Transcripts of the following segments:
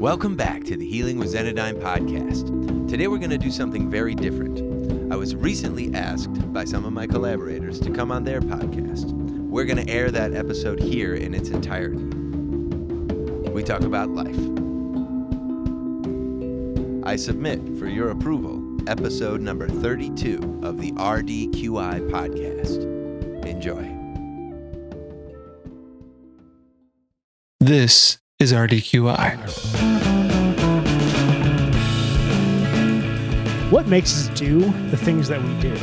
Welcome back to the Healing with Xenodyne podcast. Today we're going to do something very different. I was recently asked by some of my collaborators to come on their podcast. We're going to air that episode here in its entirety. We talk about life. I submit for your approval episode number 32 of the RDQI podcast. Enjoy. This is RDQI. What makes us do the things that we do?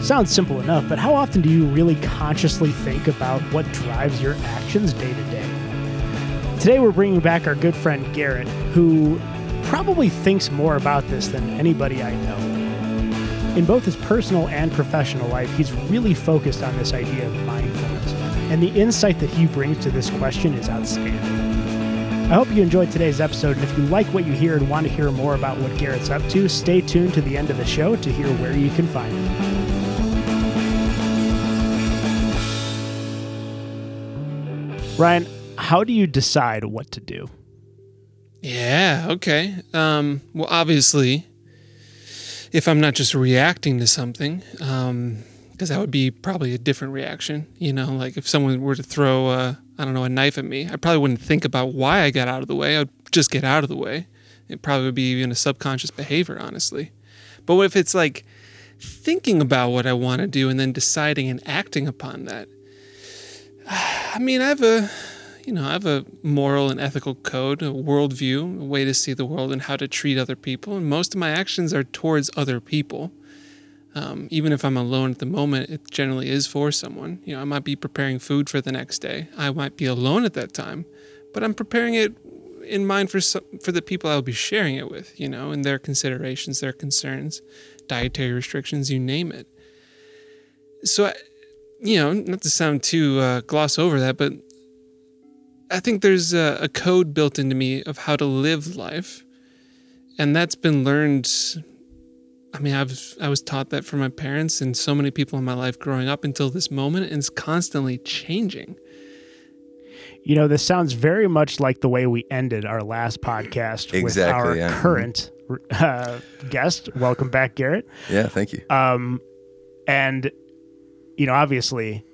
Sounds simple enough, but how often do you really consciously think about what drives your actions day to day? Today, we're bringing back our good friend Garrett, who probably thinks more about this than anybody I know. In both his personal and professional life, he's really focused on this idea of mindfulness, and the insight that he brings to this question is outstanding. I hope you enjoyed today's episode, and if you like what you hear and want to hear more about what Garrett's up to, stay tuned to the end of the show to hear where you can find him. Ryan, how do you decide what to do? Yeah, okay. Um, well, obviously, if I'm not just reacting to something, um, because that would be probably a different reaction. You know, like if someone were to throw, a, I don't know, a knife at me, I probably wouldn't think about why I got out of the way. I'd just get out of the way. It probably would be even a subconscious behavior, honestly. But if it's like thinking about what I want to do and then deciding and acting upon that? I mean, I have a, you know, I have a moral and ethical code, a worldview, a way to see the world and how to treat other people. And most of my actions are towards other people. Um, even if I'm alone at the moment, it generally is for someone. You know, I might be preparing food for the next day. I might be alone at that time, but I'm preparing it in mind for some, for the people I'll be sharing it with. You know, and their considerations, their concerns, dietary restrictions, you name it. So, I, you know, not to sound too uh, gloss over that, but I think there's a, a code built into me of how to live life, and that's been learned I mean, I've I was taught that from my parents and so many people in my life growing up until this moment, and it's constantly changing. You know, this sounds very much like the way we ended our last podcast with our yeah. current uh, guest. Welcome back, Garrett. Yeah, thank you. Um, and you know, obviously,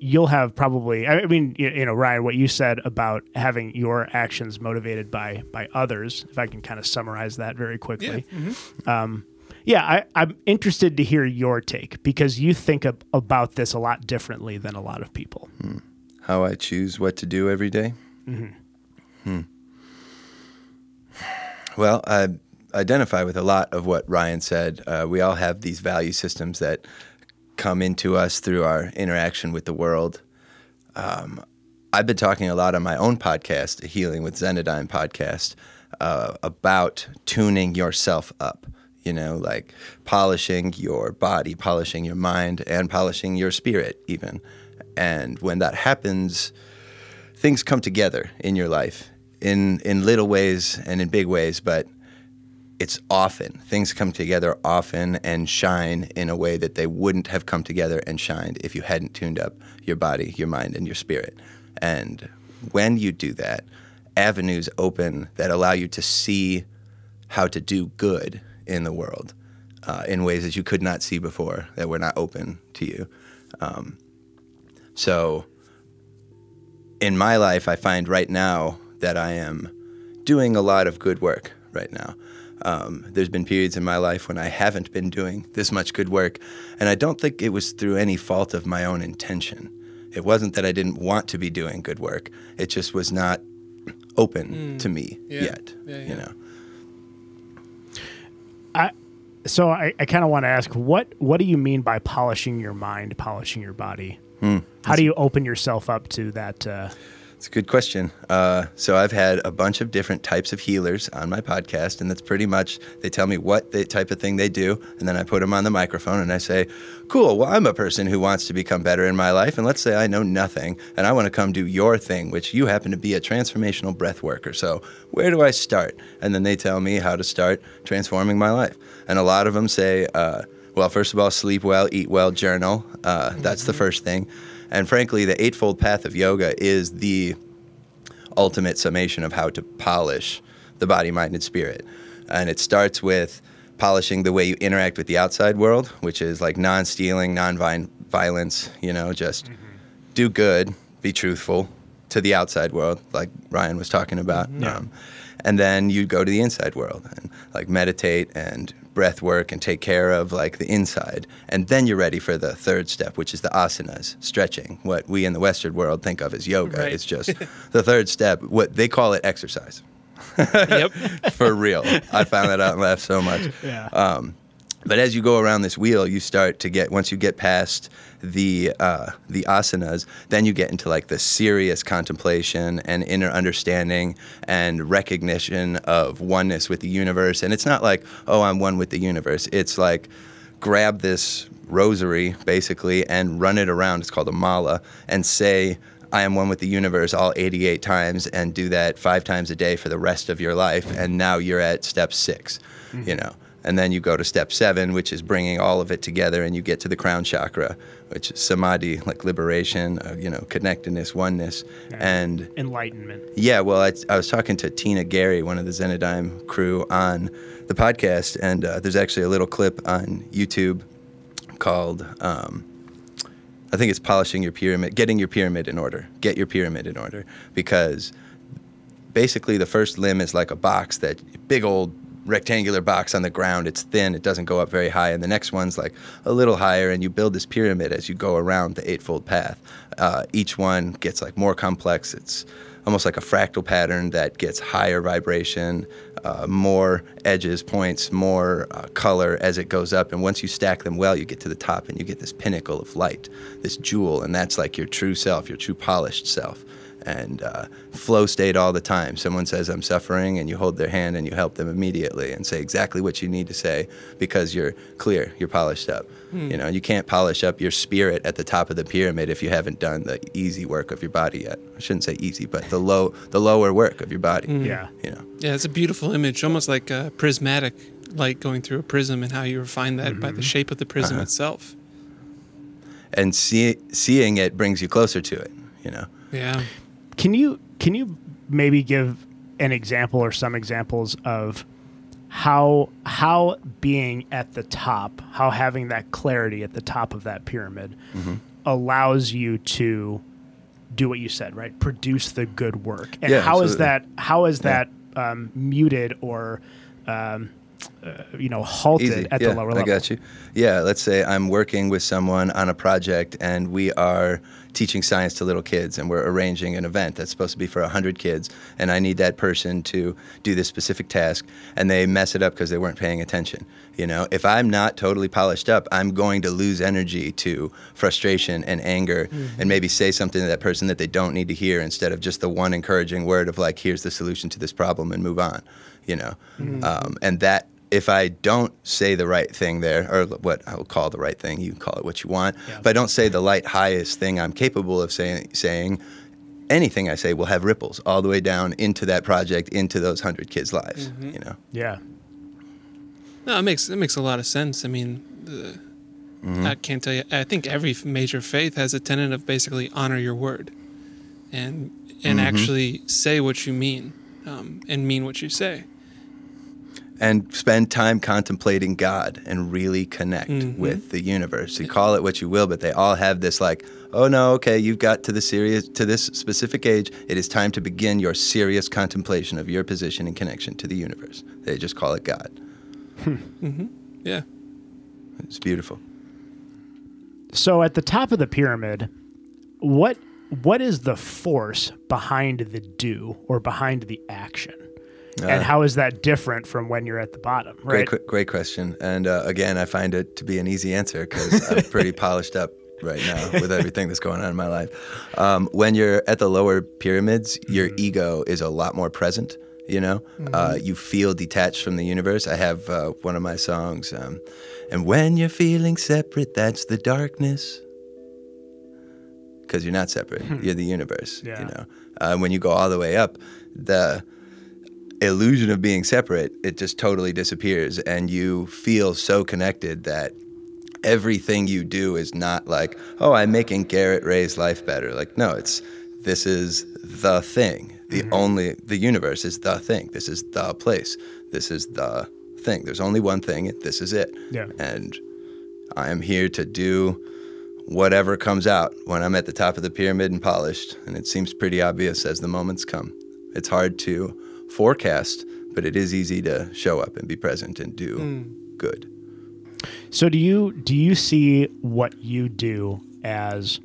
you'll have probably. I mean, you, you know, Ryan, what you said about having your actions motivated by by others. If I can kind of summarize that very quickly. Um, yeah, I, I'm interested to hear your take because you think ab- about this a lot differently than a lot of people. How I choose what to do every day? Hmm. Well, I identify with a lot of what Ryan said. Uh, we all have these value systems that come into us through our interaction with the world. Um, I've been talking a lot on my own podcast, Healing with Xenodyne podcast, uh, about tuning yourself up. You know, like polishing your body, polishing your mind, and polishing your spirit, even. And when that happens, things come together in your life in in little ways and in big ways, but it's often things come together often and shine in a way that they wouldn't have come together and shined if you hadn't tuned up your body, your mind, and your spirit. And when you do that, avenues open that allow you to see how to do good in the world uh, in ways that you could not see before that were not open to you. Um, so, in my life, I find right now that I am doing a lot of good work right now. Um, there's been periods in my life when I haven't been doing this much good work, and I don't think it was through any fault of my own intention. It wasn't that I didn't want to be doing good work, it just was not open to me Yeah. yet. Yeah, You know. I so I, I kind of want to ask what what do you mean by polishing your mind, polishing your body? How do you open yourself up to that? Uh, It's a good question. Uh, so I've had a bunch of different types of healers on my podcast, and that's pretty much they tell me what the type of thing they do, and then I put them on the microphone and I say, "Cool. Well, I'm a person who wants to become better in my life, and let's say I know nothing, and I want to come do your thing, which you happen to be a transformational breath worker. So where do I start?" And then they tell me how to start transforming my life, and a lot of them say. Uh, well, first of all, sleep well, eat well, journal. Uh, That's the first thing. And frankly, the Eightfold Path of Yoga is the ultimate summation of how to polish the body, mind, and spirit. And it starts with polishing the way you interact with the outside world, which is like non stealing, non violence, you know, just mm-hmm. do good, be truthful to the outside world, like Ryan was talking about. Mm-hmm. Um, and then you go to the inside world and like meditate and breath work and take care of like the inside. And then you're ready for the third step, which is the asanas, stretching. What we in the Western world think of as yoga. Right. It's just the third step. What they call it exercise yep. For real. I found that out and laughed so much. Yeah. Um, but as you go around this wheel, you start to get once you get past the uh, the asanas, then you get into like the serious contemplation and inner understanding and recognition of oneness with the universe. And it's not like oh I'm one with the universe. It's like grab this rosary basically and run it around. It's called a mala and say I am one with the universe all 88 times and do that five times a day for the rest of your life. And now you're at step 6 mm-hmm. you know. And then you go to step seven, which is bringing all of it together, and you get to the crown chakra, which is samadhi, like liberation, uh, you know, connectedness, oneness, and enlightenment. Yeah, well, I, I, was talking to Tina Gary, one of the Zenodyme crew, on the podcast, and uh, there's actually a little clip on YouTube called um, I think it's polishing your pyramid, getting your pyramid in order. Get your pyramid in order because basically the first limb is like a box that big old rectangular box on the ground. It's thin, it doesn't go up very high, and the next one's like a little higher, and you build this pyramid as you go around the eightfold path. Uh, each one gets like more complex. It's almost like a fractal pattern that gets higher vibration, uh, more edges, points, more uh, color as it goes up. And once you stack them well, you get to the top and you get this pinnacle of light, this jewel, and that's like your true self, your true polished self and uh, flow state all the time. Someone says, I'm suffering, and you hold their hand and you help them immediately and say exactly what you need to say because you're clear, you're polished up. Hmm. You know, you can't polish up your spirit at the top of the pyramid if you haven't done the easy work of your body yet. I shouldn't say easy, but the low, the lower work of your body. Mm. Yeah. You know. Yeah, it's a beautiful image, almost like a prismatic light going through a prism and how you refine that mm-hmm. by the mm-hmm. shape of the prism uh-huh. itself. And see, seeing it brings you closer to it, you know? Yeah. Can you can you maybe give an example or some examples of how how being at the top, how having that clarity at the top of that pyramid mm-hmm. allows you to do what you said, right? Produce the good work. And yeah, how is that how is yeah. that um, muted or um, uh, you know halted Easy. at yeah, the lower level? I got you. Yeah, let's say I'm working with someone on a project and we are teaching science to little kids and we're arranging an event that's supposed to be for 100 kids and I need that person to do this specific task and they mess it up because they weren't paying attention. You know, if I'm not totally polished up, I'm going to lose energy to frustration and anger mm-hmm. and maybe say something to that person that they don't need to hear instead of just the one encouraging word of like, here's the solution to this problem and move on, you know. Mm-hmm. Um, and that if I don't say the right thing there, or what I will call the right thing, you can call it what you want. Yeah. If I don't say the light highest thing I'm capable of saying, saying, anything I say will have ripples all the way down into that project, into those hundred kids' lives. Mm-hmm. You know. Yeah. No, it makes it makes a lot of sense. I mean, mm-hmm. I can't tell you. I think every major faith has a tenet of basically honor your word, and and mm-hmm. actually say what you mean, um, and mean what you say and spend time contemplating God and really connect mm-hmm. with the universe. You call it what you will, but they all have this like, oh no, okay, you've got to the serious to this specific age. It is time to begin your serious contemplation of your position and connection to the universe. They just call it God. Hmm. Mm-hmm. Yeah, it's beautiful. So at the top of the pyramid, what what is the force behind the do or behind the action? Uh, and how is that different from when you're at the bottom? Right. Great, great question. And uh, again, I find it to be an easy answer because I'm pretty polished up right now with everything that's going on in my life. Um, when you're at the lower pyramids, your mm-hmm. ego is a lot more present. You know, mm-hmm. uh, you feel detached from the universe. I have uh, one of my songs, um, and when you're feeling separate, that's the darkness. Because you're not separate; hmm. you're the universe. Yeah. You know, uh, when you go all the way up, the illusion of being separate, it just totally disappears. And you feel so connected that everything you do is not like, oh, I'm making Garrett Ray's life better. Like, no, it's this is the thing. The mm-hmm. only the universe is the thing. This is the place. This is the thing. There's only one thing. This is it. Yeah. And I am here to do whatever comes out when I'm at the top of the pyramid and polished. And it seems pretty obvious as the moments come. It's hard to forecast, but it is easy to show up and be present and do good. So do you do you see what you do as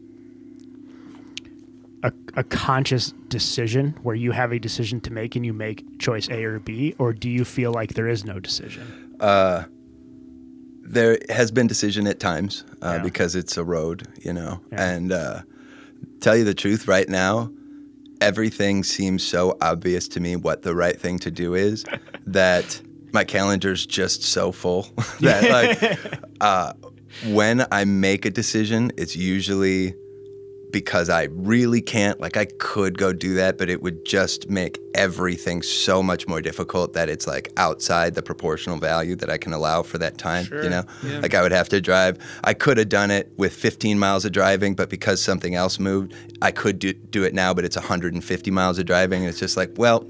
a, a conscious decision where you have a decision to make and you make choice A or B, or do you feel like there is no decision? there has been decision at times uh, Yeah. because it's a road, you know. Yeah. And uh, tell you the truth, right now, everything seems so obvious to me what the right thing to do is that my calendar's just so full that like uh, when I make a decision, it's usually because I really can't. Like, I could go do that, but it would just make everything so much more difficult that it's like outside the proportional value that I can allow for that time. Sure, You know, yeah. like I would have to drive. I could have done it with 15 miles of driving, but because something else moved, I could do, do it now, but it's 150 miles of driving. And it's just like, well,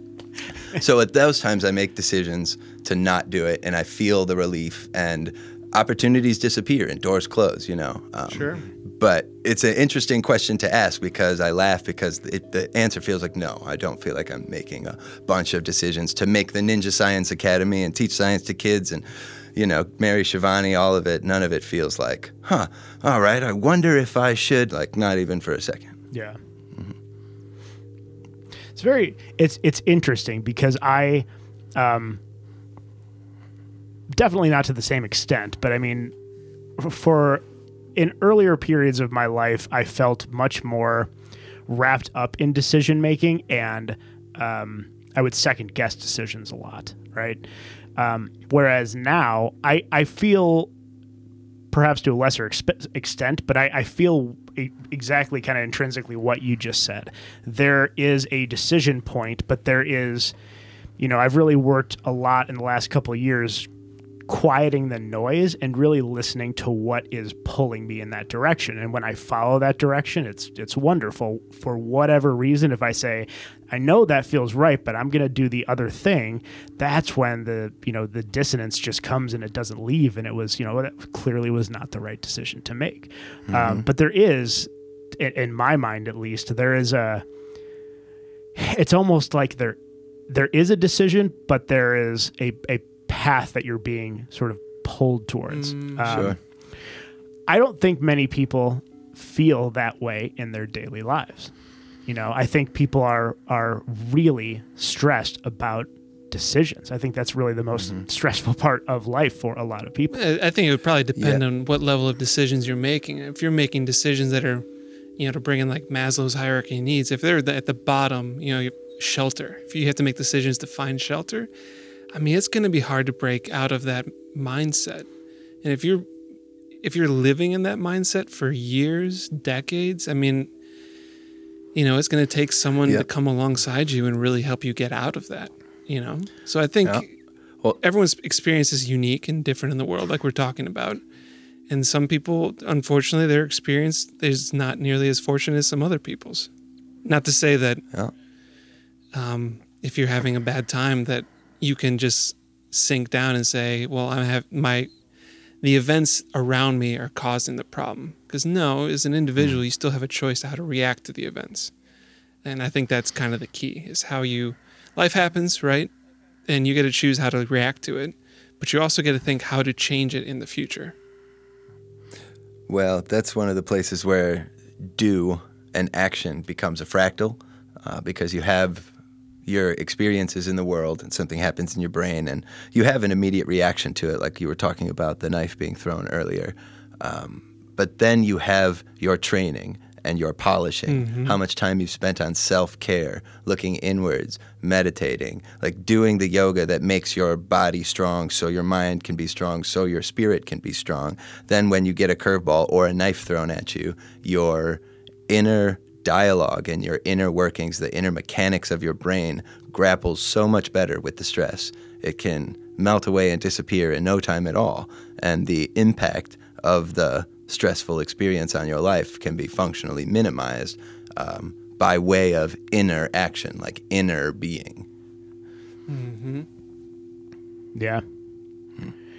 so at those times I make decisions to not do it and I feel the relief and opportunities disappear and doors close, you know. Um, Sure. But it's an interesting question to ask because I laugh because it, the answer feels like no, I don't feel like I'm making a bunch of decisions to make the Ninja Science Academy and teach science to kids and, you know, marry Shivani, all of it. None of it feels like, huh, all right, I wonder if I should, like, not even for a second. Yeah. It's very it's it's interesting because I um definitely not to the same extent, but I mean for in earlier periods of my life I felt much more wrapped up in decision making and um I would second guess decisions a lot, right? Um, whereas now I, I feel perhaps to a lesser expe- extent, but I, I feel exactly kind of intrinsically what you just said. There is a decision point, but there is, you know, I've really worked a lot in the last couple of years quieting the noise and really listening to what is pulling me in that direction. And when I follow that direction, it's it's wonderful. For whatever reason, if I say, I know that feels right, but I'm gonna do the other thing, that's when the you know the dissonance just comes and it doesn't leave. And it was you know that clearly was not the right decision to make. Um, but there is, in, in my mind at least, there is a. It's almost like there there is a decision, but there is a, a path that you're being sort of pulled towards. Um, Sure. I don't think many people feel that way in their daily lives. You know, I think people are are really stressed about decisions. I think that's really the most stressful part of life for a lot of people. I I think it would probably depend Yeah. on what level of decisions you're making. If you're making decisions that are, you know, to bring in like Maslow's hierarchy needs, if they're at the bottom, you know, shelter. If you have to make decisions to find shelter, I mean, it's going to be hard to break out of that mindset. And if you're if you're living in that mindset for years, decades, I mean, you know, it's going to take someone to come alongside you and really help you get out of that, you know? So I think Yeah. Well- everyone's experience is unique and different in the world, like we're talking about. And some people, unfortunately, their experience is not nearly as fortunate as some other people's. Not to say that Yeah. um, if you're having a bad time, that you can just sink down and say, "Well, I have my the events around me are causing the problem." Because no, as an individual, you still have a choice to how to react to the events, and I think that's kind of the key: is how you life happens, right? And you get to choose how to react to it, but you also get to think how to change it in the future. Well, that's one of the places where do and action becomes a fractal uh, because you have your experiences in the world and something happens in your brain and you have an immediate reaction to it, like you were talking about the knife being thrown earlier. Um, but then you have your training and your polishing, how much time you've spent on self care, looking inwards, meditating, like doing the yoga that makes your body strong so your mind can be strong, so your spirit can be strong. Then, when you get a curveball or a knife thrown at you, your inner dialogue and your inner workings, the inner mechanics of your brain grapples so much better with the stress. It can melt away and disappear in no time at all. And the impact of the stressful experience on your life can be functionally minimized um, by way of inner action, like inner being. Mm-hmm. Yeah.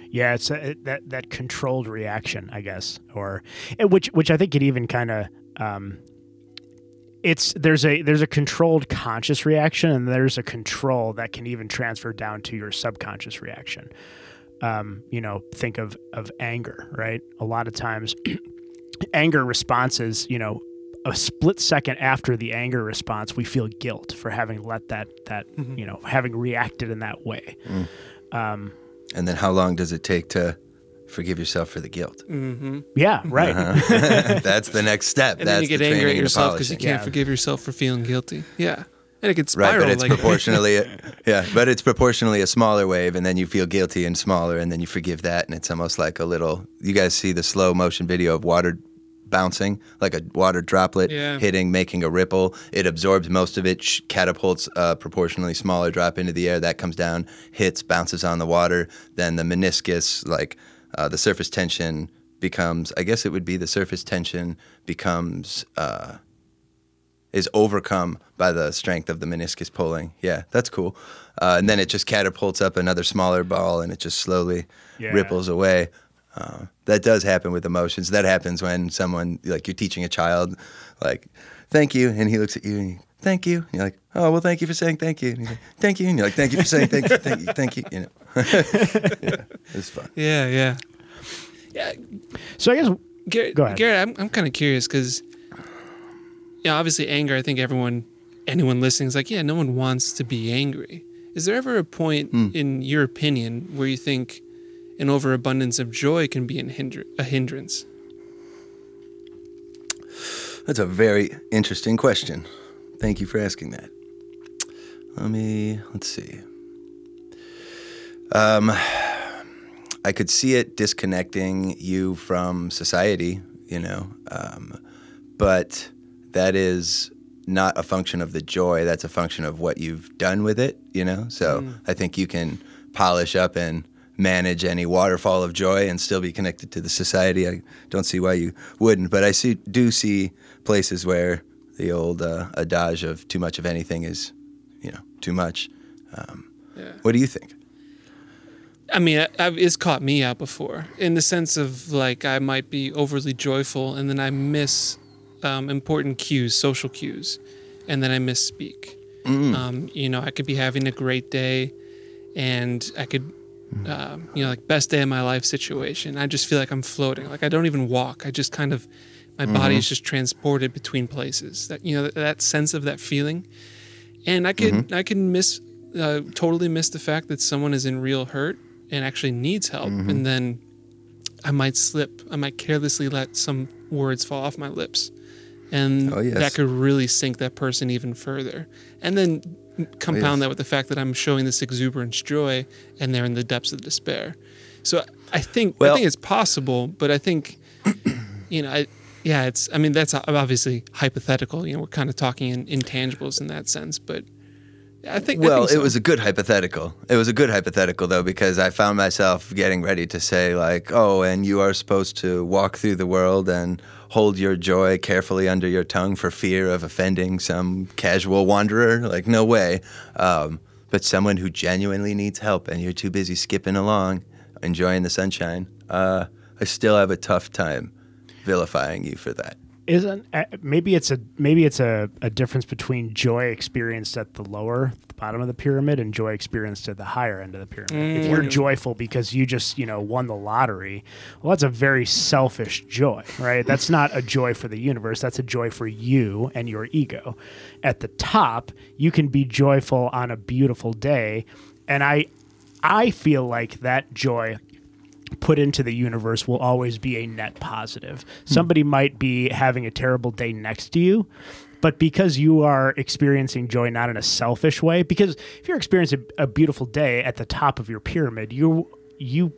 Yeah, it's a, it, that that controlled reaction, I guess, or and which which I think it even kind of um, it's there's a there's a controlled conscious reaction and there's a control that can even transfer down to your subconscious reaction. Um, you know, think of of anger, right? A lot of times, anger responses, you know, a split second after the anger response, we feel guilt for having let that that you know having reacted in that way. Um, And then how long does it take to forgive yourself for the guilt? Mm-hmm. yeah, uh-huh. right. That's the next step. And That's then you get the angry at yourself because you can't Yeah. forgive yourself for feeling guilty. Yeah. And it could Right, but it's like proportionally, yeah, but it's proportionally a smaller wave, and then you feel guilty and smaller, and then you forgive that, and it's almost like a little. You guys see the slow motion video of water bouncing, like a water droplet Yeah. hitting, making a ripple. It absorbs most of it, sh- catapults a proportionally smaller drop into the air. That comes down, hits, bounces on the water. Then the meniscus, like uh, the surface tension, becomes. I guess it would be the surface tension becomes. Uh, is overcome by the strength of the meniscus pulling. Yeah, that's cool. Uh, and then it just catapults up another smaller ball, and it just slowly Yeah. ripples away. Uh, that does happen with emotions. That happens when someone, like you're teaching a child, like, thank you, and he looks at you and you, thank you. And you're like, oh, well, thank you for saying thank you. And he's like, thank you. And you're like, thank you for saying thank you, thank you, thank you. You know, yeah, it's fun. Yeah, yeah. Yeah, So I guess Garrett, Go ahead. Garrett, I'm, I'm kind of curious because, yeah, obviously anger. I think everyone, anyone listening is like, yeah, no one wants to be angry. Is there ever a point Hmm. in your opinion where you think an overabundance of joy can be an hinder- a hindrance? That's a very interesting question. Thank you for asking that. Let me let's see. Um, I could see it disconnecting you from society, you know, um, but that is not a function of the joy. That's a function of what you've done with it, you know. So I think you can polish up and manage any waterfall of joy and still be connected to the society. I don't see why you wouldn't, but I see do see places where the old uh, adage of too much of anything is, you know, too much. Um, Yeah. What do you think? I mean, I, I've, it's caught me out before in the sense of like I might be overly joyful and then I miss um, important cues, social cues, and then I misspeak. Um, you know, I could be having a great day, and I could, um, you know, like best day of my life situation. I just feel like I'm floating. Like I don't even walk. I just kind of, my body is just transported between places. That you know, that, that sense of that feeling, and I could, I could miss, uh, totally miss the fact that someone is in real hurt and actually needs help, and mm-hmm. then I might slip. I might carelessly let some words fall off my lips. And Oh, yes. that could really sink that person even further. And then oh, compound yes. that with the fact that I'm showing this exuberance joy and they're in the depths of despair. So I think I think it's possible, but I think you know, I yeah, it's I mean that's obviously hypothetical, you know, we're kind of talking in intangibles in that sense, but I think I Well, think so. it was a good hypothetical. It was a good hypothetical though because I found myself getting ready to say like, "Oh, and you are supposed to walk through the world and hold your joy carefully under your tongue for fear of offending some casual wanderer." Like, no way. Um, but someone who genuinely needs help and you're too busy skipping along, enjoying the sunshine. Uh, I still have a tough time vilifying you for that. Isn't uh, maybe it's a maybe it's a, a difference between joy experienced at the lower the bottom of the pyramid and joy experienced at the higher end of the pyramid. If you're joyful because you just you know won the lottery, well, that's a very selfish joy, right? That's not a joy for the universe. That's a joy for you and your ego. At the top, you can be joyful on a beautiful day, and I I feel like that joy put into the universe will always be a net positive. Hmm. Somebody might be having a terrible day next to you, but because you are experiencing joy not in a selfish way, because if you're experiencing a beautiful day at the top of your pyramid, you you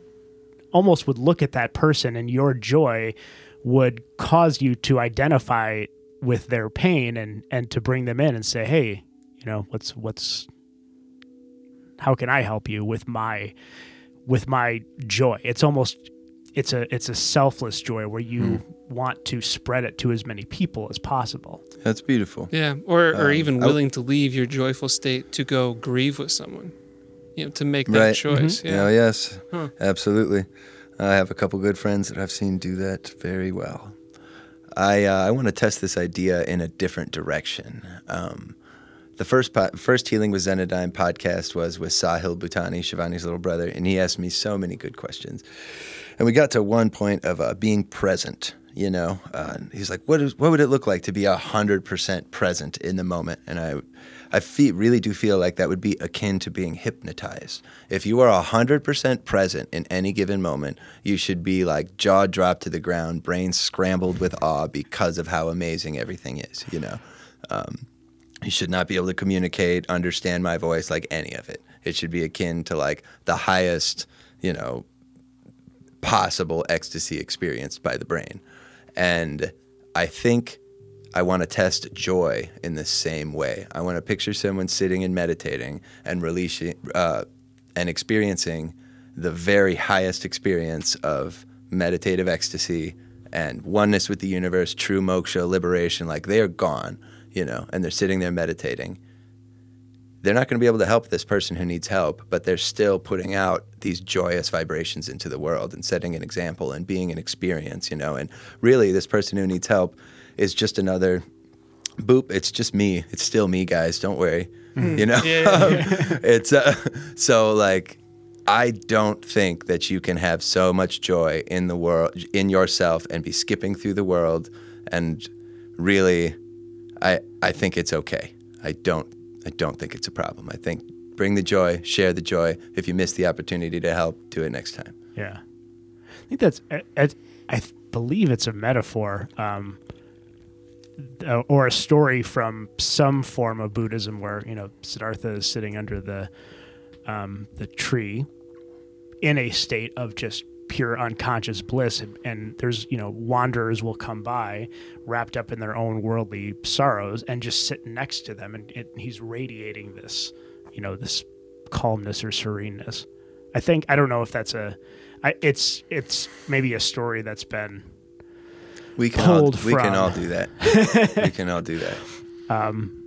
almost would look at that person and your joy would cause you to identify with their pain and and to bring them in and say, "Hey, you know, what's what's how can I help you with my with my joy. It's almost it's a it's a selfless joy where you want to spread it to as many people as possible. That's beautiful. Yeah, or or Um, even I- willing to leave your joyful state to go grieve with someone. You know, to make that Right. choice. Yeah, Yeah. yes, Huh. absolutely. I have a couple good friends that I've seen do that very well. I uh, I want to test this idea in a different direction. Um, the first po- first healing with Zenodyne podcast was with Sahil Bhutani, Shivani's little brother, and he asked me so many good questions. And we got to one point of uh, being present. You know, uh, he's like, "What is what would it look like to be hundred percent present in the moment?" And I, I feel, really do feel like that would be akin to being hypnotized. If you are hundred percent present in any given moment, you should be like jaw dropped to the ground, brain scrambled with awe because of how amazing everything is. You know, um, you should not be able to communicate, understand my voice, like any of it. It should be akin to like the highest, you know, possible ecstasy experienced by the brain. And I think I want to test joy in the same way. I want to picture someone sitting and meditating and releasing uh, and experiencing the very highest experience of meditative ecstasy and oneness with the universe, true moksha, liberation. Like they are gone, you know, and they're sitting there meditating they're not going to be able to help this person who needs help, but they're still putting out these joyous vibrations into the world and setting an example and being an experience, you know. And really, this person who needs help is just another boop. It's just me. It's still me, guys. Don't worry. You know, it's uh, so like I don't think that you can have so much joy in the world, in yourself, and be skipping through the world. And really, I I think it's okay. I don't I don't think it's a problem. I think bring the joy, share the joy. If you miss the opportunity to help, do it next time. Yeah, I think that's. I, I, believe it's a metaphor, um, uh, or a story from some form of Buddhism, where you know Siddhartha is sitting under the um, the tree in a state of just pure unconscious bliss, and, and there's you know wanderers will come by, wrapped up in their own worldly sorrows, and just sit next to them, and it, he's radiating this, you know, this calmness or sereneness. I think I don't know if that's a, I, it's it's maybe a story that's been We can all, Pulled we can all do that. we can all do that. Um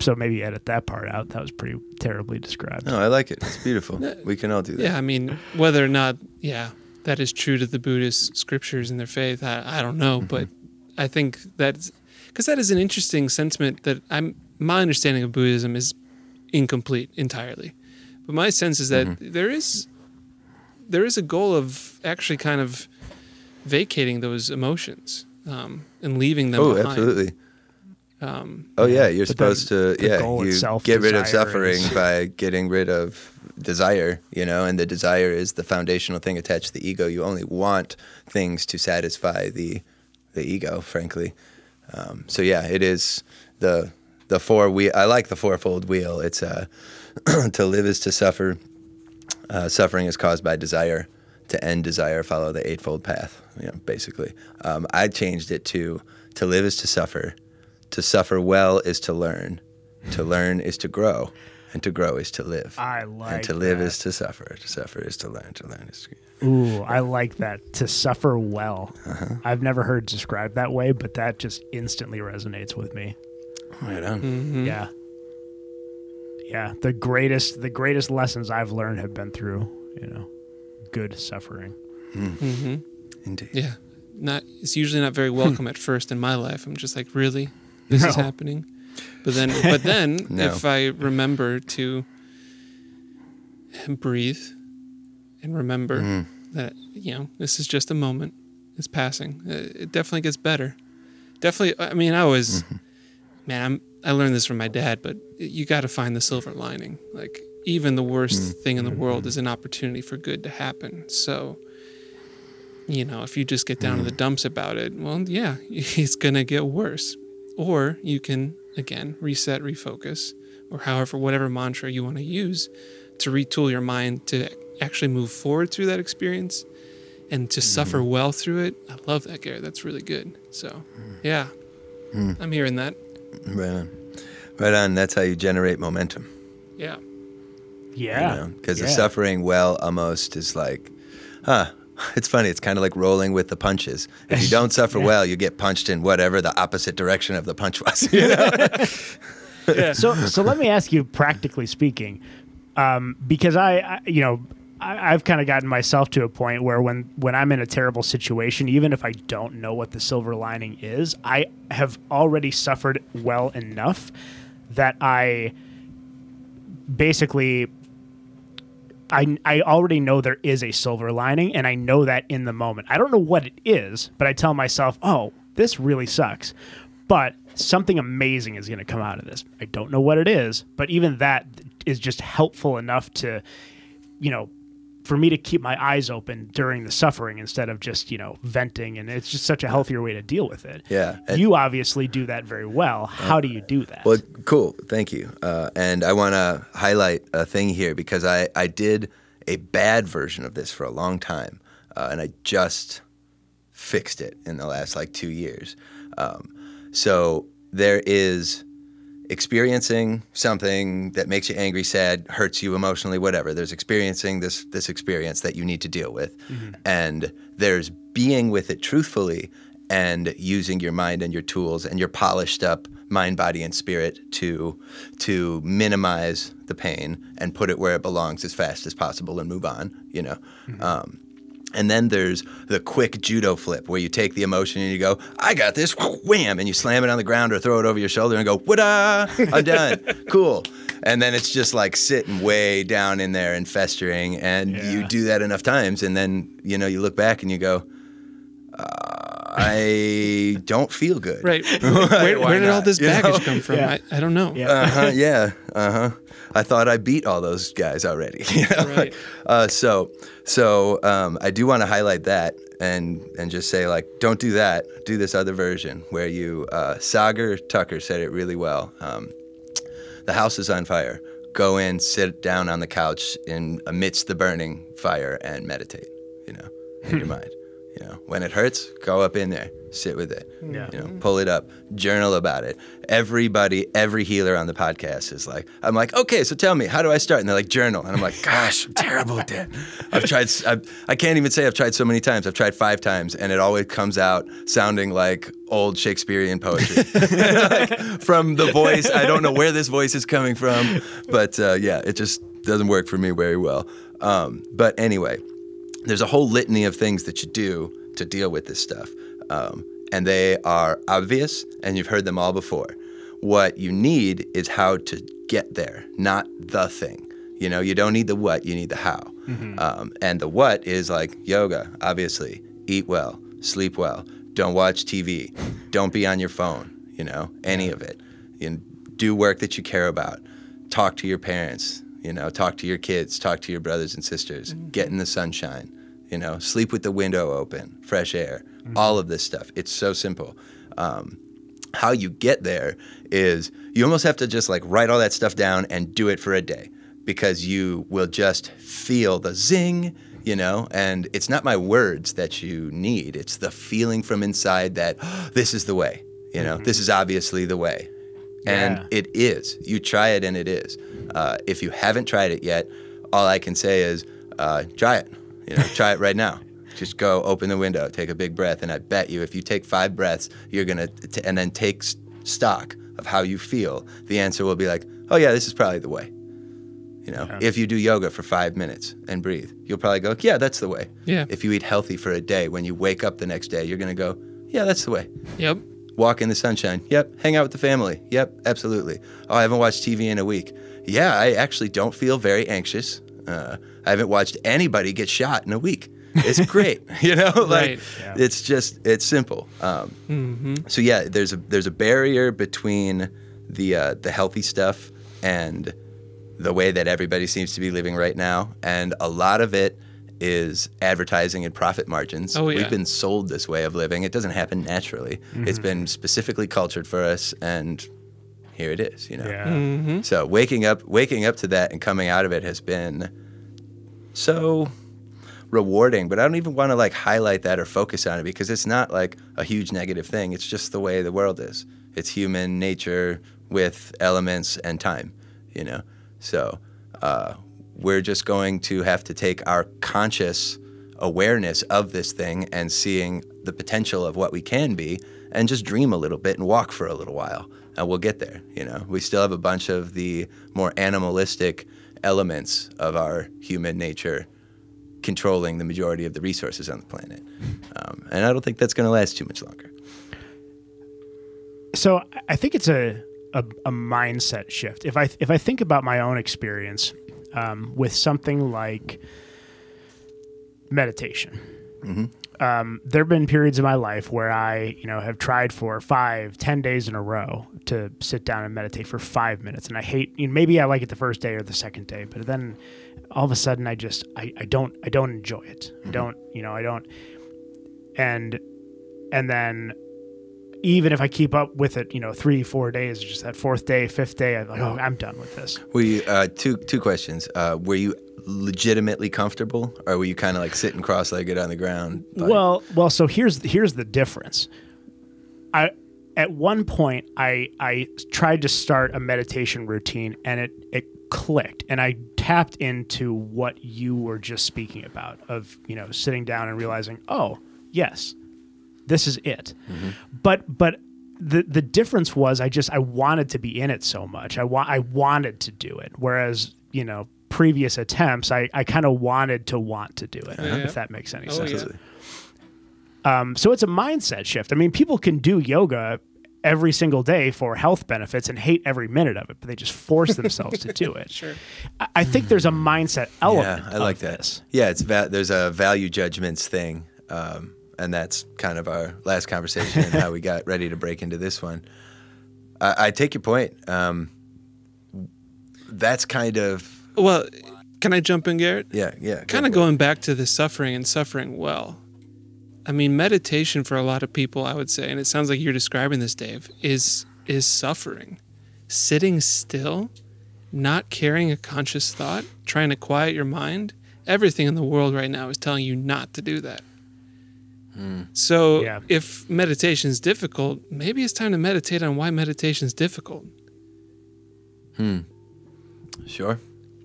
so maybe edit that part out. That was pretty terribly described. No, I like it. It's beautiful. We can all do that. Yeah, I mean, whether or not, yeah, that is true to the Buddhist scriptures and their faith, I, I don't know, Mm-hmm. but I think that's because that is an interesting sentiment that I'm. My understanding of Buddhism is incomplete entirely, but my sense is that Mm-hmm. there is there is a goal of actually kind of vacating those emotions um, and leaving them Oh, behind. absolutely. Um, Oh yeah, you're But then supposed to the yeah, goal you itself, get rid of suffering is- by getting rid of desire, you know, and the desire is the foundational thing attached to the ego. You only want things to satisfy the the ego, frankly. Um, so yeah, it is the the four wheel. I like the fourfold wheel. It's uh, to live is to suffer. Uh, suffering is caused by desire. To end desire, follow the eightfold path. You know, basically, um, I changed it to to live is to suffer. To suffer well is to learn. To learn is to grow, and to grow is to live. I like and to live that. is to suffer. To suffer is to learn. To learn is to Ooh, I like that. To suffer well. Uh-huh. I've never heard described that way, but that just instantly resonates with me. right on. mhm. Yeah. Yeah, the greatest the greatest lessons I've learned have been through, you know, good suffering. Mm-hmm. Indeed. Yeah. Not it's usually not very welcome at first in my life. I'm just like, really? This is happening? But then but then No. if I remember to breathe and remember Mm. that, you know, this is just a moment. It's passing. uh, It definitely gets better. Definitely I mean, I always Mm-hmm. man, I'm I learned this from my dad, but you got to find the silver lining. Like even the worst Mm. thing in the world is an opportunity for good to happen. So, you know, if you just get down to the dumps about it, well, yeah, it's going to get worse. Or you can, again, reset, refocus, or however, whatever mantra you want to use to retool your mind to actually move forward through that experience and to mm-hmm. suffer well through it. I love that, Gary. That's really good. So, mm. yeah, hmm. I'm hearing that. Right on. Right on. That's how you generate momentum. Yeah. Yeah. Because yeah. the suffering well almost is like, huh, it's funny. It's kind of like rolling with the punches. If you don't suffer well, you get punched in whatever the opposite direction of the punch was. You know? so so let me ask you practically speaking um, because I, I you know I, have kind of gotten myself to a point where when when i'm in a terrible situation even if i don't know what the silver lining is i have already suffered well enough that i basically I, I already know there is a silver lining and I know that in the moment. I don't know what it is, but I tell myself, oh, this really sucks. But something amazing is going to come out of this. I don't know what it is, but even that is just helpful enough to, you know, for me to keep my eyes open during the suffering instead of just you know venting and it's just such a healthier way to deal with it. Yeah you obviously do that very well. How do you do that? Well cool. Thank you. Uh, and i want to highlight a thing here because i i did a bad version of this for a long time uh, and i just fixed it in the last like two years. Um, so there is experiencing something that makes you angry, sad, hurts you emotionally, whatever. There's experiencing this this experience that you need to deal with. Mm-hmm. And there's being with it truthfully and using your mind and your tools and your polished up mind, body, and spirit to to minimize the pain and put it where it belongs as fast as possible and move on. You know, mm-hmm. um, and then there's the quick judo flip where you take the emotion and you go, I got this, wham, and you slam it on the ground or throw it over your shoulder and go, wada, I'm done, cool. And then it's just like sitting way down in there and festering. And yeah. you do that enough times, and then, you know, you look back and you go, uh, I don't feel good. Right. Where, where did all this baggage you know? come from? Yeah. I, I, don't know. Yeah. Uh-huh, yeah. Uh-huh. I thought I beat all those guys already. You know? Right. Uh, so so um, I do want to highlight that and and just say like, don't do that. Do this other version where you uh, Sagar Tucker said it really well. Um, the house is on fire. Go in, sit down on the couch in amidst the burning fire and meditate. You know, in your mind. You know, when it hurts, go up in there, sit with it. Yeah. You know, pull it up, journal about it. Everybody, every healer on the podcast is like, I'm like, okay, so tell me, how do I start? And they're like, journal. And I'm like, gosh, I'm terrible at that. I've tried, I've, I can't even say I've tried so many times. I've tried five times, and it always comes out sounding like old Shakespearean poetry like, from the voice. I don't know where this voice is coming from, but uh, yeah, it just doesn't work for me very well. Um, but anyway there's a whole litany of things that you do to deal with this stuff. Um, and they are obvious, and you've heard them all before. What you need is how to get there, not the thing. You know, you don't need the what, you need the how. Mm-hmm. Um, and the what is like yoga, obviously. Eat well, sleep well, don't watch TV, don't be on your phone, you know, any of it. Know, do work that you care about, talk to your parents, you know, talk to your kids, talk to your brothers and sisters, mm-hmm. get in the sunshine, you know, sleep with the window open, fresh air, mm-hmm. all of this stuff. It's so simple. Um, how you get there is you almost have to just like write all that stuff down and do it for a day because you will just feel the zing, you know, and it's not my words that you need. It's the feeling from inside that oh, this is the way, you know, mm-hmm. this is obviously the way. And yeah. it is. You try it and it is. Uh, if you haven't tried it yet, all I can say is uh, try it. You know, try it right now. Just go open the window, take a big breath, and I bet you if you take five breaths, you're gonna t- and then take stock of how you feel. The answer will be like, oh yeah, this is probably the way. You know, yeah. if you do yoga for five minutes and breathe, you'll probably go, yeah, that's the way. Yeah. If you eat healthy for a day, when you wake up the next day, you're gonna go, yeah, that's the way. Yep. Walk in the sunshine. Yep. Hang out with the family. Yep. Absolutely. Oh, I haven't watched TV in a week. Yeah, I actually don't feel very anxious. Uh, I haven't watched anybody get shot in a week. It's great, you know. like right. yeah. it's just it's simple. Um, mm-hmm. So yeah, there's a there's a barrier between the uh, the healthy stuff and the way that everybody seems to be living right now, and a lot of it is advertising and profit margins. Oh, yeah. We've been sold this way of living. It doesn't happen naturally. Mm-hmm. It's been specifically cultured for us, and here it is. You know. Yeah. Mm-hmm. So waking up, waking up to that, and coming out of it has been so rewarding. But I don't even want to like highlight that or focus on it because it's not like a huge negative thing. It's just the way the world is. It's human nature with elements and time. You know. So uh, we're just going to have to take our conscious awareness of this thing and seeing the potential of what we can be and just dream a little bit and walk for a little while and we'll get there you know? We still have a bunch of the more animalistic elements of our human nature controlling the majority of the resources on the planet. Um, and i don't think that's going to last too much longer. So I think it's a, a, a mindset shift. If I if I think about my own experience um, with something like meditation, um, there have been periods in my life where I you know have tried for five, ten days in a row to sit down and meditate for five minutes, and I hate. You know, maybe I like it the first day or the second day, but then all of a sudden I just I, I don't I don't enjoy it. I don't you know I don't and and then even if I keep up with it, you know, three, four days, just that fourth day, fifth day, I'm like, oh, I'm done with this. Were you uh, two two questions? Uh, were you legitimately comfortable, or were you kind of like sitting cross-legged on the ground? like- Well, well, so here's here's the difference. I at one point I I tried to start a meditation routine and it it clicked and I tapped into what you were just speaking about of, you know, sitting down and realizing, "Oh, yes. This is it." Mm-hmm. But but the the difference was I just I wanted to be in it so much. I wa- I wanted to do it whereas, you know, previous attempts I I kind of wanted to want to do it, Yeah. if that makes any Oh, sense. yeah. Um, so it's a mindset shift. I mean, people can do yoga every single day for health benefits and hate every minute of it, but they just force themselves to do it. Sure. I, I think there's a mindset element. yeah, I like of that. This. Yeah, it's va- there's a value judgments thing, um, and that's kind of our last conversation and how we got ready to break into this one. I, I take your point. Um, that's kind of Well, can I jump in, Garrett? yeah, yeah. kind of for going back to the suffering and suffering well. I mean, meditation for a lot of people, I would say, and it sounds like you're describing this, Dave, is is suffering. Sitting still, not carrying a conscious thought, trying to quiet your mind. Everything in the world right now is telling you not to do that. So, Yeah. if meditation is difficult, maybe it's time to meditate on why meditation is difficult. Hmm. Sure.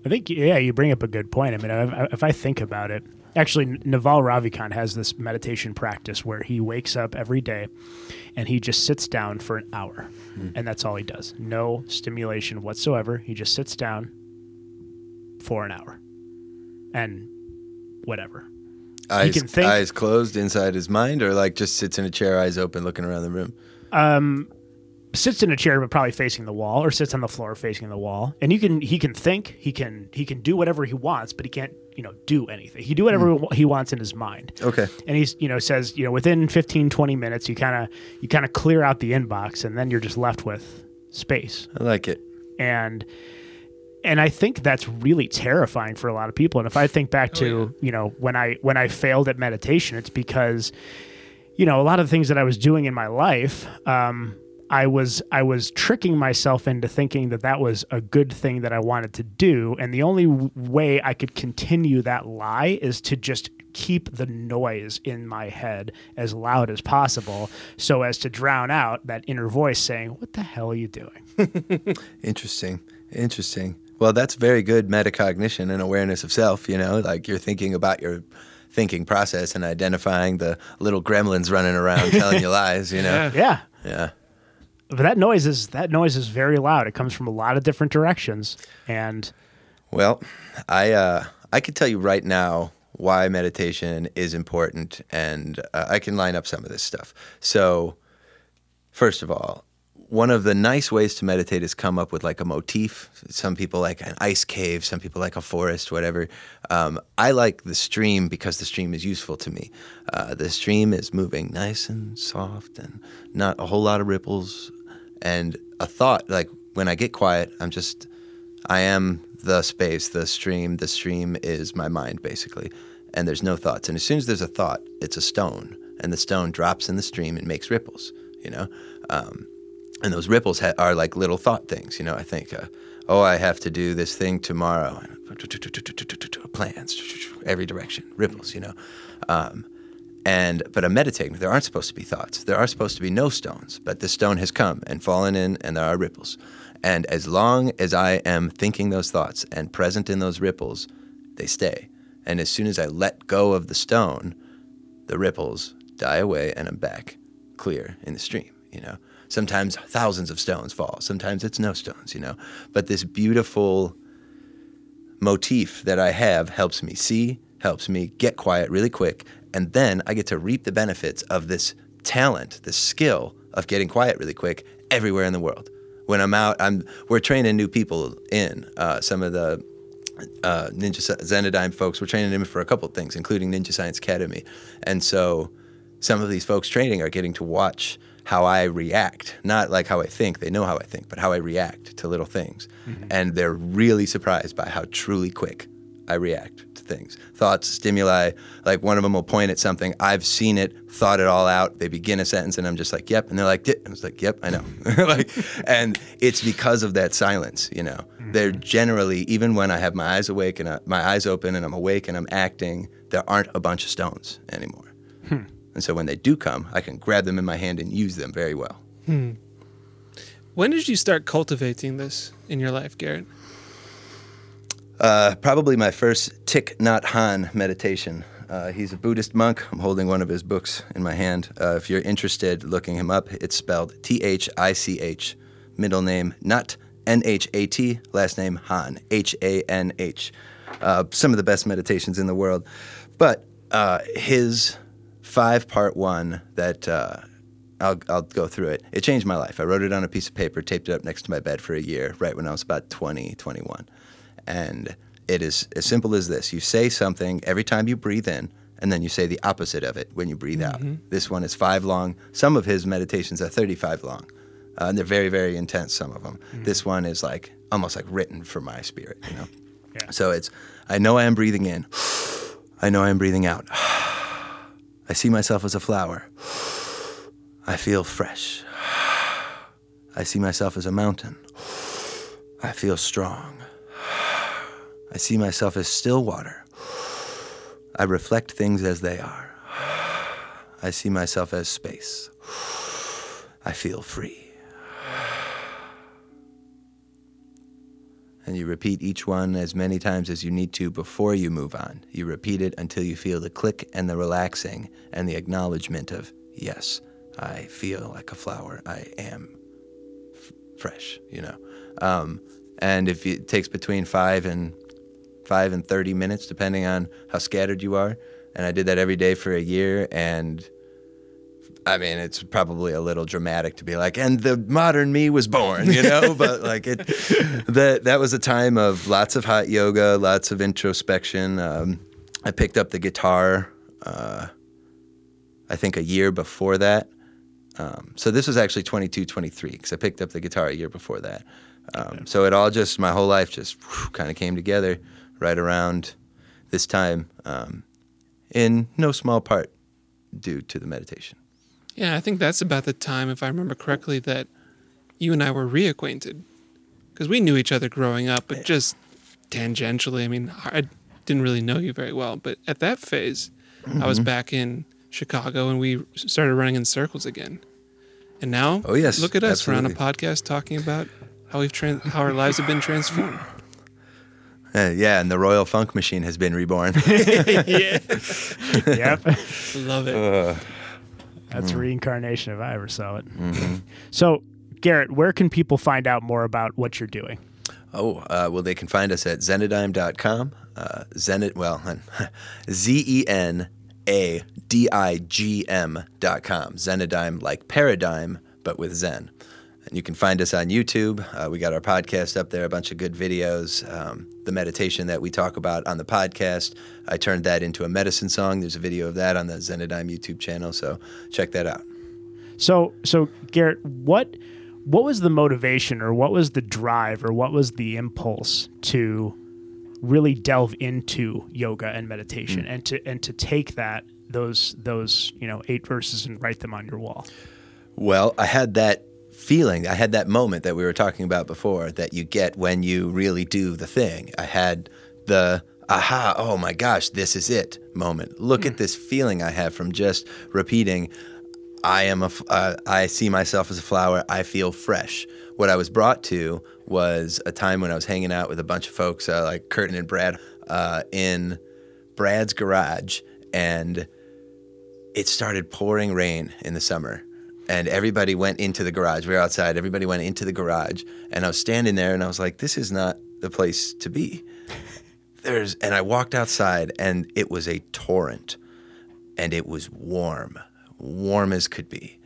I think, yeah, you bring up a good point. I mean, if, if I think about it, actually, Naval Ravikant has this meditation practice where he wakes up every day and he just sits down for an hour. Hmm. And that's all he does. No stimulation whatsoever. He just sits down for an hour and whatever. Eyes, can think- eyes closed inside his mind, or like just sits in a chair, eyes open, looking around the room. Um, sits in a chair but probably facing the wall or sits on the floor facing the wall and you can he can think he can he can do whatever he wants but he can't you know do anything he do whatever he wants in his mind Okay. and he's you know says you know within 15 20 minutes you kind of you kind of clear out the inbox and then you're just left with space I like it. and and I think that's really terrifying for a lot of people. And if I think back to you know when I when I failed at meditation, it's because you know a lot of the things that I was doing in my life. Um, I was I was tricking myself into thinking that that was a good thing that I wanted to do, and the only w- way I could continue that lie is to just keep the noise in my head as loud as possible, so as to drown out that inner voice saying, "What the hell are you doing?" Interesting. Interesting. Well, that's very good metacognition and awareness of self, you know, like you're thinking about your thinking process and identifying the little gremlins running around telling you lies, you know. Yeah. Yeah. But that noise is that noise is very loud. It comes from a lot of different directions, and Well, I uh, I could tell you right now why meditation is important, and uh, I can line up some of this stuff. So, first of all, one of the nice ways to meditate is come up with like a motif. Some people like an ice cave, some people like a forest, whatever. Um, I like the stream because the stream is useful to me. Uh, the stream is moving nice and soft and not a whole lot of ripples. And a thought, like when I get quiet, I'm just, I am the space, the stream. The stream is my mind, basically. And there's no thoughts. And as soon as there's a thought, it's a stone. And the stone drops in the stream and makes ripples, you know? Um, and those ripples ha- are like little thought things, you know? I think, uh, oh, I have to do this thing tomorrow. Plans, every direction, ripples, you know? Um, and but I'm meditating. There aren't supposed to be thoughts. There are supposed to be no stones. But the stone has come and fallen in, and there are ripples. And as long as I am thinking those thoughts and present in those ripples, they stay. And as soon as I let go of the stone, the ripples die away and I'm back clear in the stream, you know. Sometimes thousands of stones fall, sometimes it's no stones, you know. But this beautiful motif that I have helps me see, helps me get quiet really quick, and then I get to reap the benefits of this talent, this skill of getting quiet really quick everywhere in the world. When I'm out, I'm we're training new people in uh, some of the uh, Ninja Zenadigm folks. We're training them for a couple of things, including Ninja Science Academy, and so some of these folks training are getting to watch how I react, not like how I think. They know how I think, but how I react to little things, mm-hmm. and they're really surprised by how truly quick I react things. Thoughts, stimuli, like one of them will point at something. I've seen it, thought it all out. They begin a sentence and I'm just like, yep. And they're like, and it's like, yep, I know. like, and it's because of that silence, you know. Mm-hmm. They're generally, even when I have my eyes awake and I, my eyes open and I'm awake and I'm acting, there aren't a bunch of stones anymore. Hmm. And so when they do come, I can grab them in my hand and use them very well. Hmm. When did you start cultivating this in your life, Garrett? Uh, probably my first Thich Nhat Hanh meditation. Uh, he's a Buddhist monk. I'm holding one of his books in my hand. Uh, if you're interested, looking him up, it's spelled T H I C H, middle name Nhat, N H A T, last name Hanh, H A N H. Uh, some of the best meditations in the world. But uh, his five part one that I'll, I'll go through it. It changed my life. I wrote it on a piece of paper, taped it up next to my bed for a year, right when I was about 20, 21. And it is as simple as this you say something every time you breathe in, and then you say the opposite of it when you breathe mm-hmm. out. This one is five long. Some of his meditations are 35 long, uh, and they're very, very intense, some of them. Mm-hmm. This one is like almost like written for my spirit, you know? yeah. So it's, I know I am breathing in, I know I am breathing out. I see myself as a flower. I feel fresh. I see myself as a mountain. I feel strong. I see myself as still water. I reflect things as they are. I see myself as space. I feel free. And you repeat each one as many times as you need to before you move on. You repeat it until you feel the click and the relaxing and the acknowledgement of, yes, I feel like a flower. I am f- fresh, you know. Um, and if it takes between five and five and 30 minutes, depending on how scattered you are. And I did that every day for a year. And I mean, it's probably a little dramatic to be like, and the modern me was born, you know, but like it, that, that was a time of lots of hot yoga, lots of introspection. Um, I picked up the guitar, uh, I think a year before that. Um, so this was actually 22, 23, because I picked up the guitar a year before that. Um, so it all just, my whole life just kind of came together right around this time, um, in no small part due to the meditation. Yeah, I think that's about the time, if I remember correctly, that you and I were reacquainted. Because we knew each other growing up, but just tangentially. I mean, I didn't really know you very well. But at that phase, mm-hmm. I was mm-hmm. back in Chicago and we started running in circles again. And now, oh yes, look at us. Absolutely. We're on a podcast talking about how we've trans- how our lives have been transformed. Uh, yeah, and the Royal Funk Machine has been reborn. yeah. yep. Love it. Uh, That's mm. reincarnation if I ever saw it. Mm-hmm. So, Garrett, where can people find out more about what you're doing? Oh, uh, well, they can find us at zenadigm.com. Uh, Zenit, well, Z E N A D I G M.com. Zenadigm, like paradigm, but with Zen. And you can find us on YouTube. Uh, we got our podcast up there, a bunch of good videos. Um, the meditation that we talk about on the podcast, I turned that into a medicine song. There's a video of that on the Zenadigm YouTube channel, so check that out. So, so Garrett, what what was the motivation, or what was the drive, or what was the impulse to really delve into yoga and meditation, mm. and to and to take that those those you know eight verses and write them on your wall? Well, I had that feeling. I had that moment that we were talking about before that you get when you really do the thing. I had the aha, oh my gosh, this is it moment. Look mm. at hmm. this feeling I have from just repeating, I am a, uh, I see myself as a flower. I feel fresh. What I was brought to was a time when I was hanging out with a bunch of folks uh, like Curtin and Brad uh, in Brad's garage, and it started pouring rain in the summer. And everybody went into the garage. We were outside. Everybody went into the garage, and I was standing there, and I was like, "This is not the place to be." There's, and I walked outside, and it was a torrent, and it was warm, warm as could be,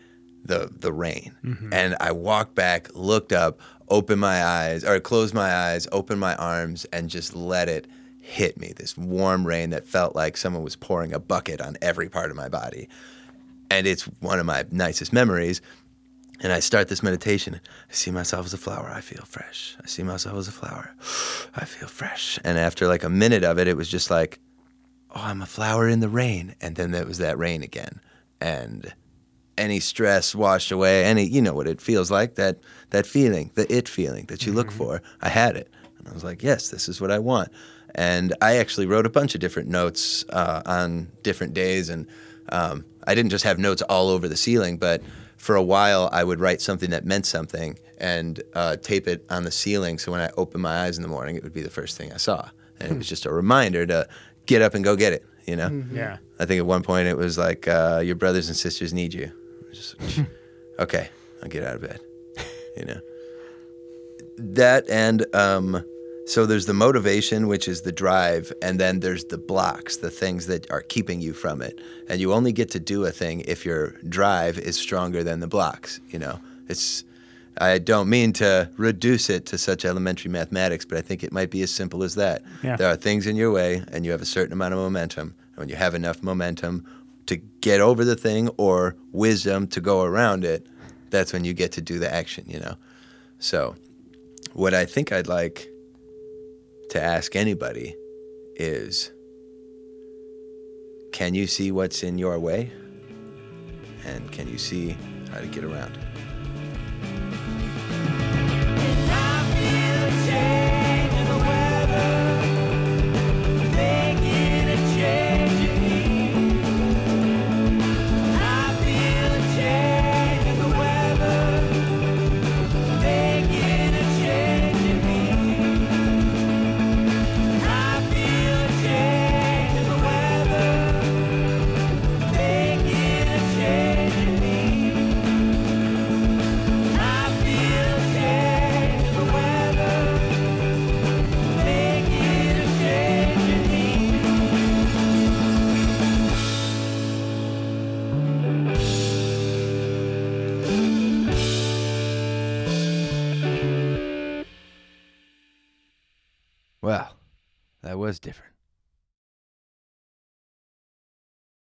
the the rain. Mm-hmm. And I walked back, looked up, opened my eyes, or closed my eyes, opened my arms, and just let it hit me. This warm rain that felt like someone was pouring a bucket on every part of my body. And it's one of my nicest memories. And I start this meditation. I see myself as a flower. I feel fresh. I see myself as a flower. I feel fresh. And after like a minute of it, it was just like, oh, I'm a flower in the rain. And then there was that rain again. And any stress washed away, any, you know what it feels like, that, that feeling, the it feeling that you look for. I had it. And I was like, yes, this is what I want. And I actually wrote a bunch of different notes uh, on different days. And um, I didn't just have notes all over the ceiling, but for a while I would write something that meant something and uh, tape it on the ceiling. So when I opened my eyes in the morning, it would be the first thing I saw. And it was just a reminder to get up and go get it, you know? Yeah. I think at one point it was like, uh, your brothers and sisters need you. Just, okay, I'll get out of bed, you know? That and um, so there's the motivation, which is the drive, and then there's the blocks, the things that are keeping you from it. And you only get to do a thing if your drive is stronger than the blocks. You know, it's. I don't mean to reduce it to such elementary mathematics, but I think it might be as simple as that. Yeah. There are things in your way, and you have a certain amount of momentum. And when you have enough momentum to get over the thing or wisdom to go around it, that's when you get to do the action. You know. So, what I think I'd like to ask anybody is can you see what's in your way? And can you see how to get around